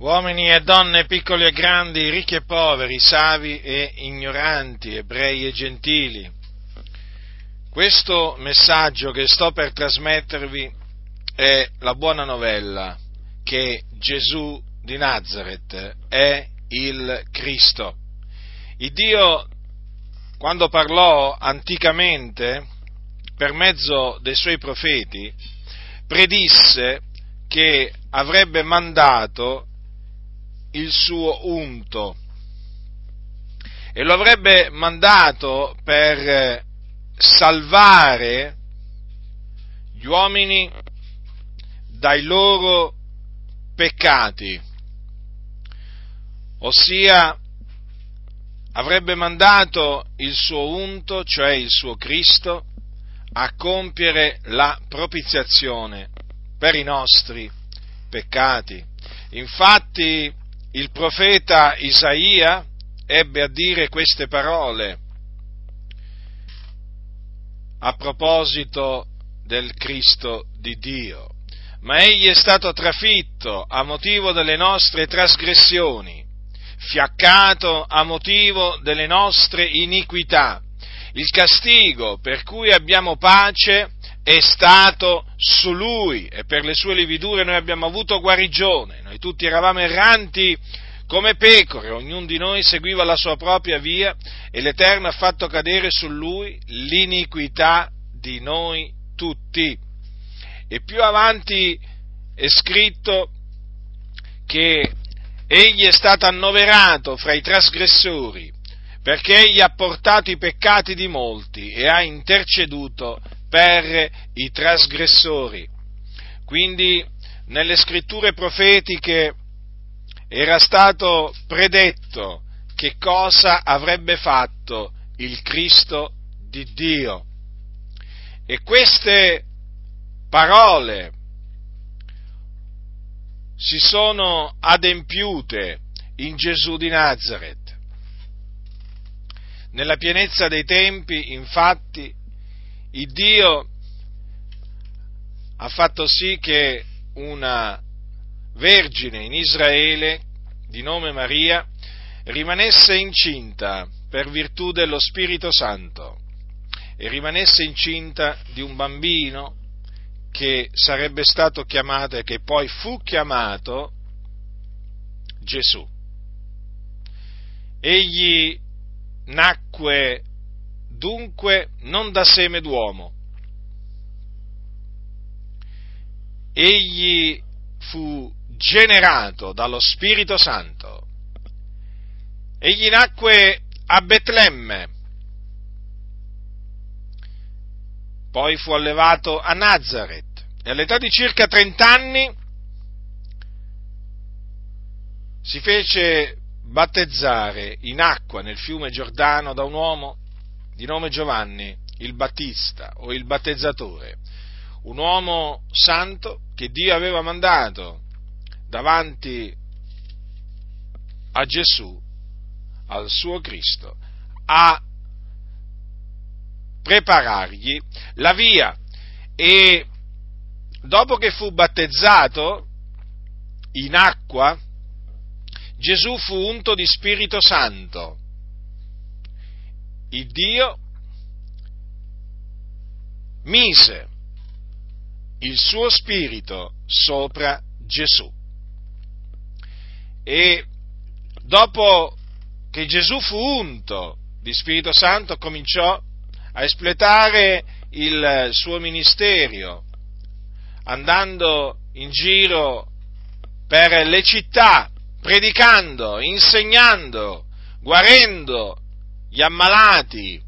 uomini e donne, piccoli e grandi, ricchi e poveri, savi e ignoranti, ebrei e gentili. Questo messaggio che sto per trasmettervi è la buona novella che Gesù di Nazareth è il Cristo. Il Dio, quando parlò anticamente per mezzo dei suoi profeti, predisse che avrebbe mandato il suo unto e lo avrebbe mandato per salvare gli uomini dai loro peccati, ossia avrebbe mandato il suo unto, cioè il suo Cristo, a compiere la propiziazione per i nostri peccati. Infatti il profeta Isaia ebbe a dire queste parole a proposito del Cristo di Dio. Ma egli è stato trafitto a motivo delle nostre trasgressioni, fiaccato a motivo delle nostre iniquità. Il castigo per cui abbiamo pace è stato su lui e per le sue lividure noi abbiamo avuto guarigione. Tutti eravamo erranti come pecore, ognuno di noi seguiva la sua propria via e l'Eterno ha fatto cadere su lui l'iniquità di noi tutti. E più avanti è scritto che egli è stato annoverato fra i trasgressori perché egli ha portato i peccati di molti e ha interceduto per i trasgressori. Quindi nelle scritture profetiche era stato predetto che cosa avrebbe fatto il Cristo di Dio. E queste parole si sono adempiute in Gesù di Nazareth. Nella pienezza dei tempi, infatti, il Dio ha fatto sì che una vergine in Israele di nome Maria rimanesse incinta per virtù dello Spirito Santo e rimanesse incinta di un bambino che sarebbe stato chiamato e che poi fu chiamato Gesù. Egli nacque dunque non da seme d'uomo. Egli fu generato dallo Spirito Santo. Egli nacque a Betlemme, poi fu allevato a Nazareth. E all'età di circa 30 anni si fece battezzare in acqua nel fiume Giordano da un uomo di nome Giovanni il Battista o il battezzatore, un uomo santo che Dio aveva mandato davanti a Gesù, al suo Cristo, a preparargli la via e dopo che fu battezzato in acqua, Gesù fu unto di Spirito Santo. Il Dio mise il suo spirito sopra Gesù. E dopo che Gesù fu unto di Spirito Santo, cominciò a espletare il suo ministero, andando in giro per le città, predicando, insegnando, guarendo gli ammalati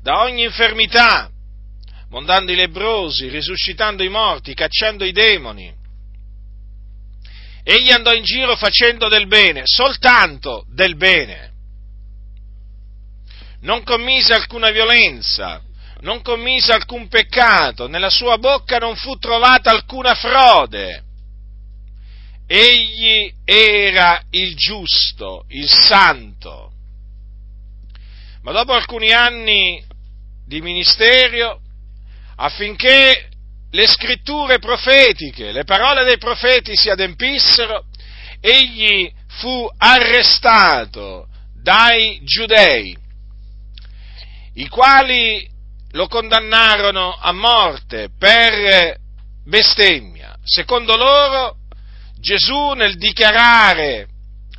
da ogni infermità, mondando i lebrosi, risuscitando i morti, cacciando i demoni. Egli andò in giro facendo del bene, soltanto del bene. Non commise alcuna violenza, non commise alcun peccato, nella sua bocca non fu trovata alcuna frode. Egli era il giusto, il santo. Ma dopo alcuni anni di ministero, affinché le scritture profetiche, le parole dei profeti si adempissero, egli fu arrestato dai giudei, i quali lo condannarono a morte per bestemmia. Secondo loro, Gesù nel dichiarare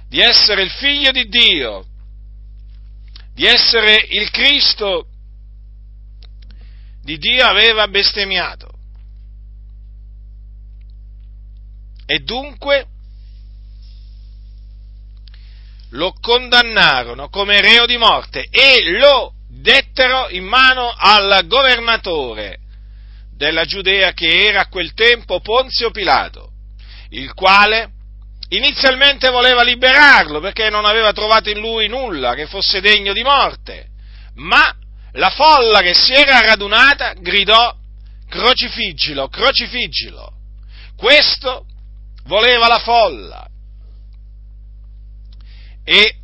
di essere il figlio di Dio, di essere il Cristo di Dio, aveva bestemmiato. E dunque lo condannarono come reo di morte e lo dettero in mano al governatore della Giudea che era a quel tempo Ponzio Pilato, il quale inizialmente voleva liberarlo perché non aveva trovato in lui nulla che fosse degno di morte, ma la folla che si era radunata gridò crocifiggilo, crocifiggilo. Questo voleva la folla. E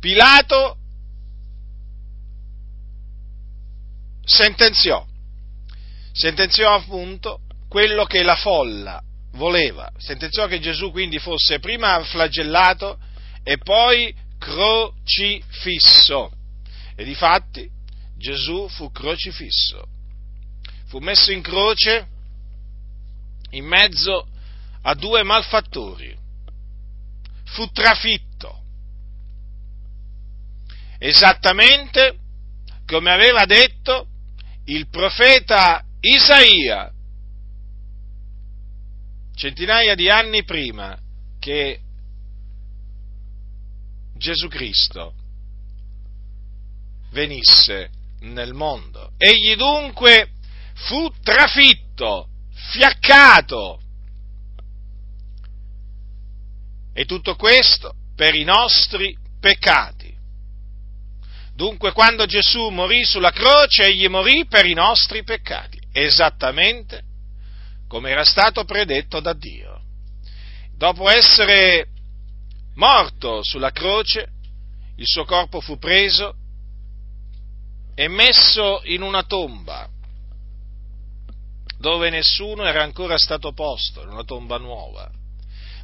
Pilato sentenziò, sentenziò appunto quello che la folla voleva, sentenziò che Gesù quindi fosse prima flagellato e poi crocifisso. E difatti Gesù fu crocifisso, fu messo in croce in mezzo a due malfattori, fu trafitto, esattamente come aveva detto il profeta Isaia centinaia di anni prima che Gesù Cristo venisse nel mondo. Egli dunque fu trafitto, fiaccato. E tutto questo per i nostri peccati. Dunque quando Gesù morì sulla croce, egli morì per i nostri peccati, esattamente come era stato predetto da Dio. Dopo essere morto sulla croce, il suo corpo fu preso e messo in una tomba dove nessuno era ancora stato posto, in una tomba nuova.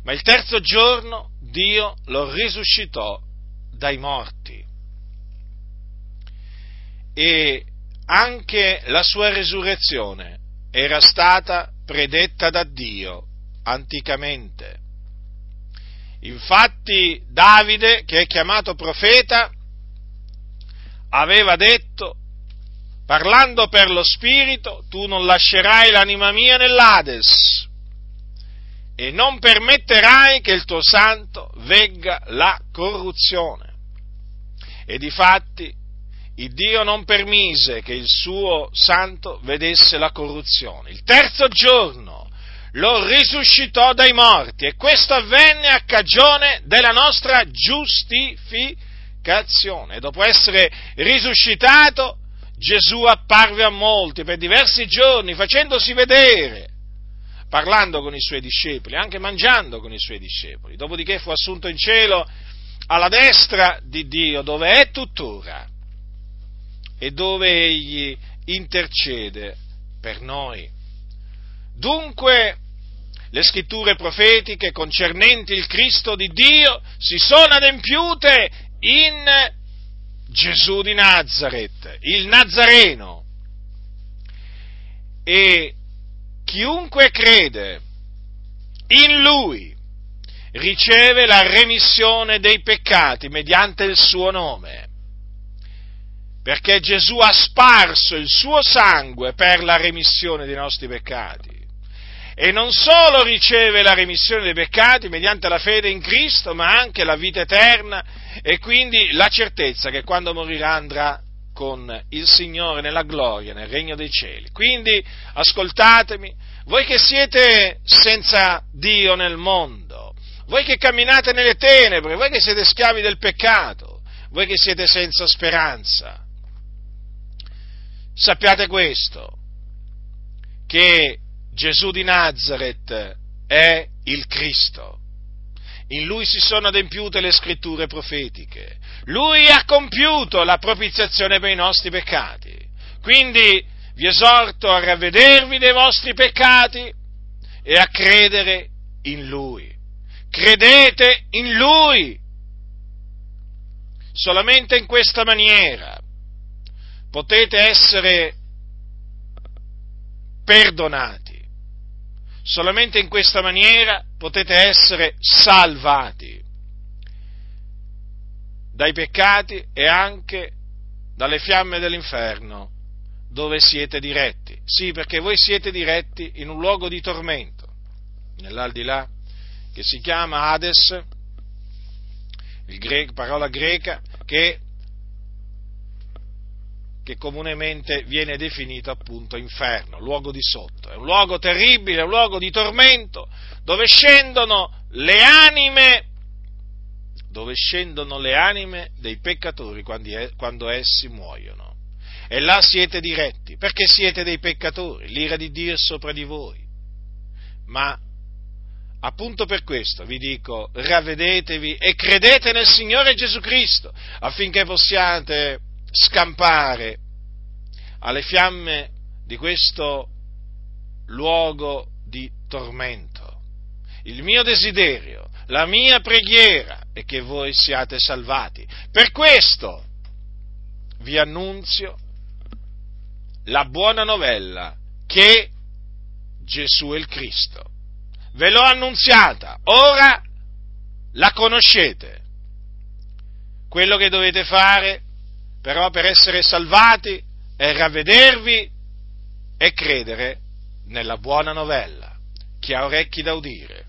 Ma il terzo giorno Dio lo risuscitò dai morti. E anche la sua resurrezione era stata predetta da Dio anticamente. Infatti Davide, che è chiamato profeta, aveva detto, parlando per lo Spirito, tu non lascerai l'anima mia nell'Ades e non permetterai che il tuo santo vegga la corruzione. E difatti il Dio non permise che il suo santo vedesse la corruzione. Il terzo giorno lo risuscitò dai morti e questo avvenne a cagione della nostra giustificazione. Dopo essere risuscitato, Gesù apparve a molti per diversi giorni facendosi vedere, parlando con i suoi discepoli, anche mangiando con i suoi discepoli. Dopodiché fu assunto in cielo alla destra di Dio, dove è tuttora e dove egli intercede per noi. Dunque, le scritture profetiche concernenti il Cristo di Dio si sono adempiute in Gesù di Nazareth, il Nazareno. E chiunque crede in Lui riceve la remissione dei peccati mediante il suo nome perché Gesù ha sparso il suo sangue per la remissione dei nostri peccati. E non solo riceve la remissione dei peccati mediante la fede in Cristo, ma anche la vita eterna e quindi la certezza che quando morirà andrà con il Signore nella gloria, nel regno dei cieli. Quindi ascoltatemi, voi che siete senza Dio nel mondo, voi che camminate nelle tenebre, voi che siete schiavi del peccato, voi che siete senza speranza, sappiate questo, che Gesù di Nazareth è il Cristo. In lui si sono adempiute le scritture profetiche. Lui ha compiuto la propiziazione per i nostri peccati. Quindi vi esorto a ravvedervi dei vostri peccati e a credere in lui. credete in Lui. Solamente in questa maniera potete essere perdonati. Solamente in questa maniera potete essere salvati dai peccati e anche dalle fiamme dell'inferno dove siete diretti. Sì, perché voi siete diretti in un luogo di tormento, nell'aldilà, che si chiama Hades, gre- parola greca, che, che comunemente viene definito appunto inferno, luogo di sotto. È un luogo terribile, un luogo di tormento, dove scendono le anime dove scendono le anime dei peccatori quando essi muoiono. E là siete diretti, perché siete dei peccatori, l'ira di Dio è sopra di voi. Ma appunto per questo vi dico, ravvedetevi e credete nel Signore Gesù Cristo, affinché possiate scampare alle fiamme di questo luogo di tormento. Il mio desiderio, la mia preghiera e che voi siate salvati. Per questo vi annunzio la buona novella che Gesù è il Cristo. Ve l'ho annunziata, ora la conoscete. Quello che dovete fare però per essere salvati è ravvedervi e credere nella buona novella. Chi ha orecchi da udire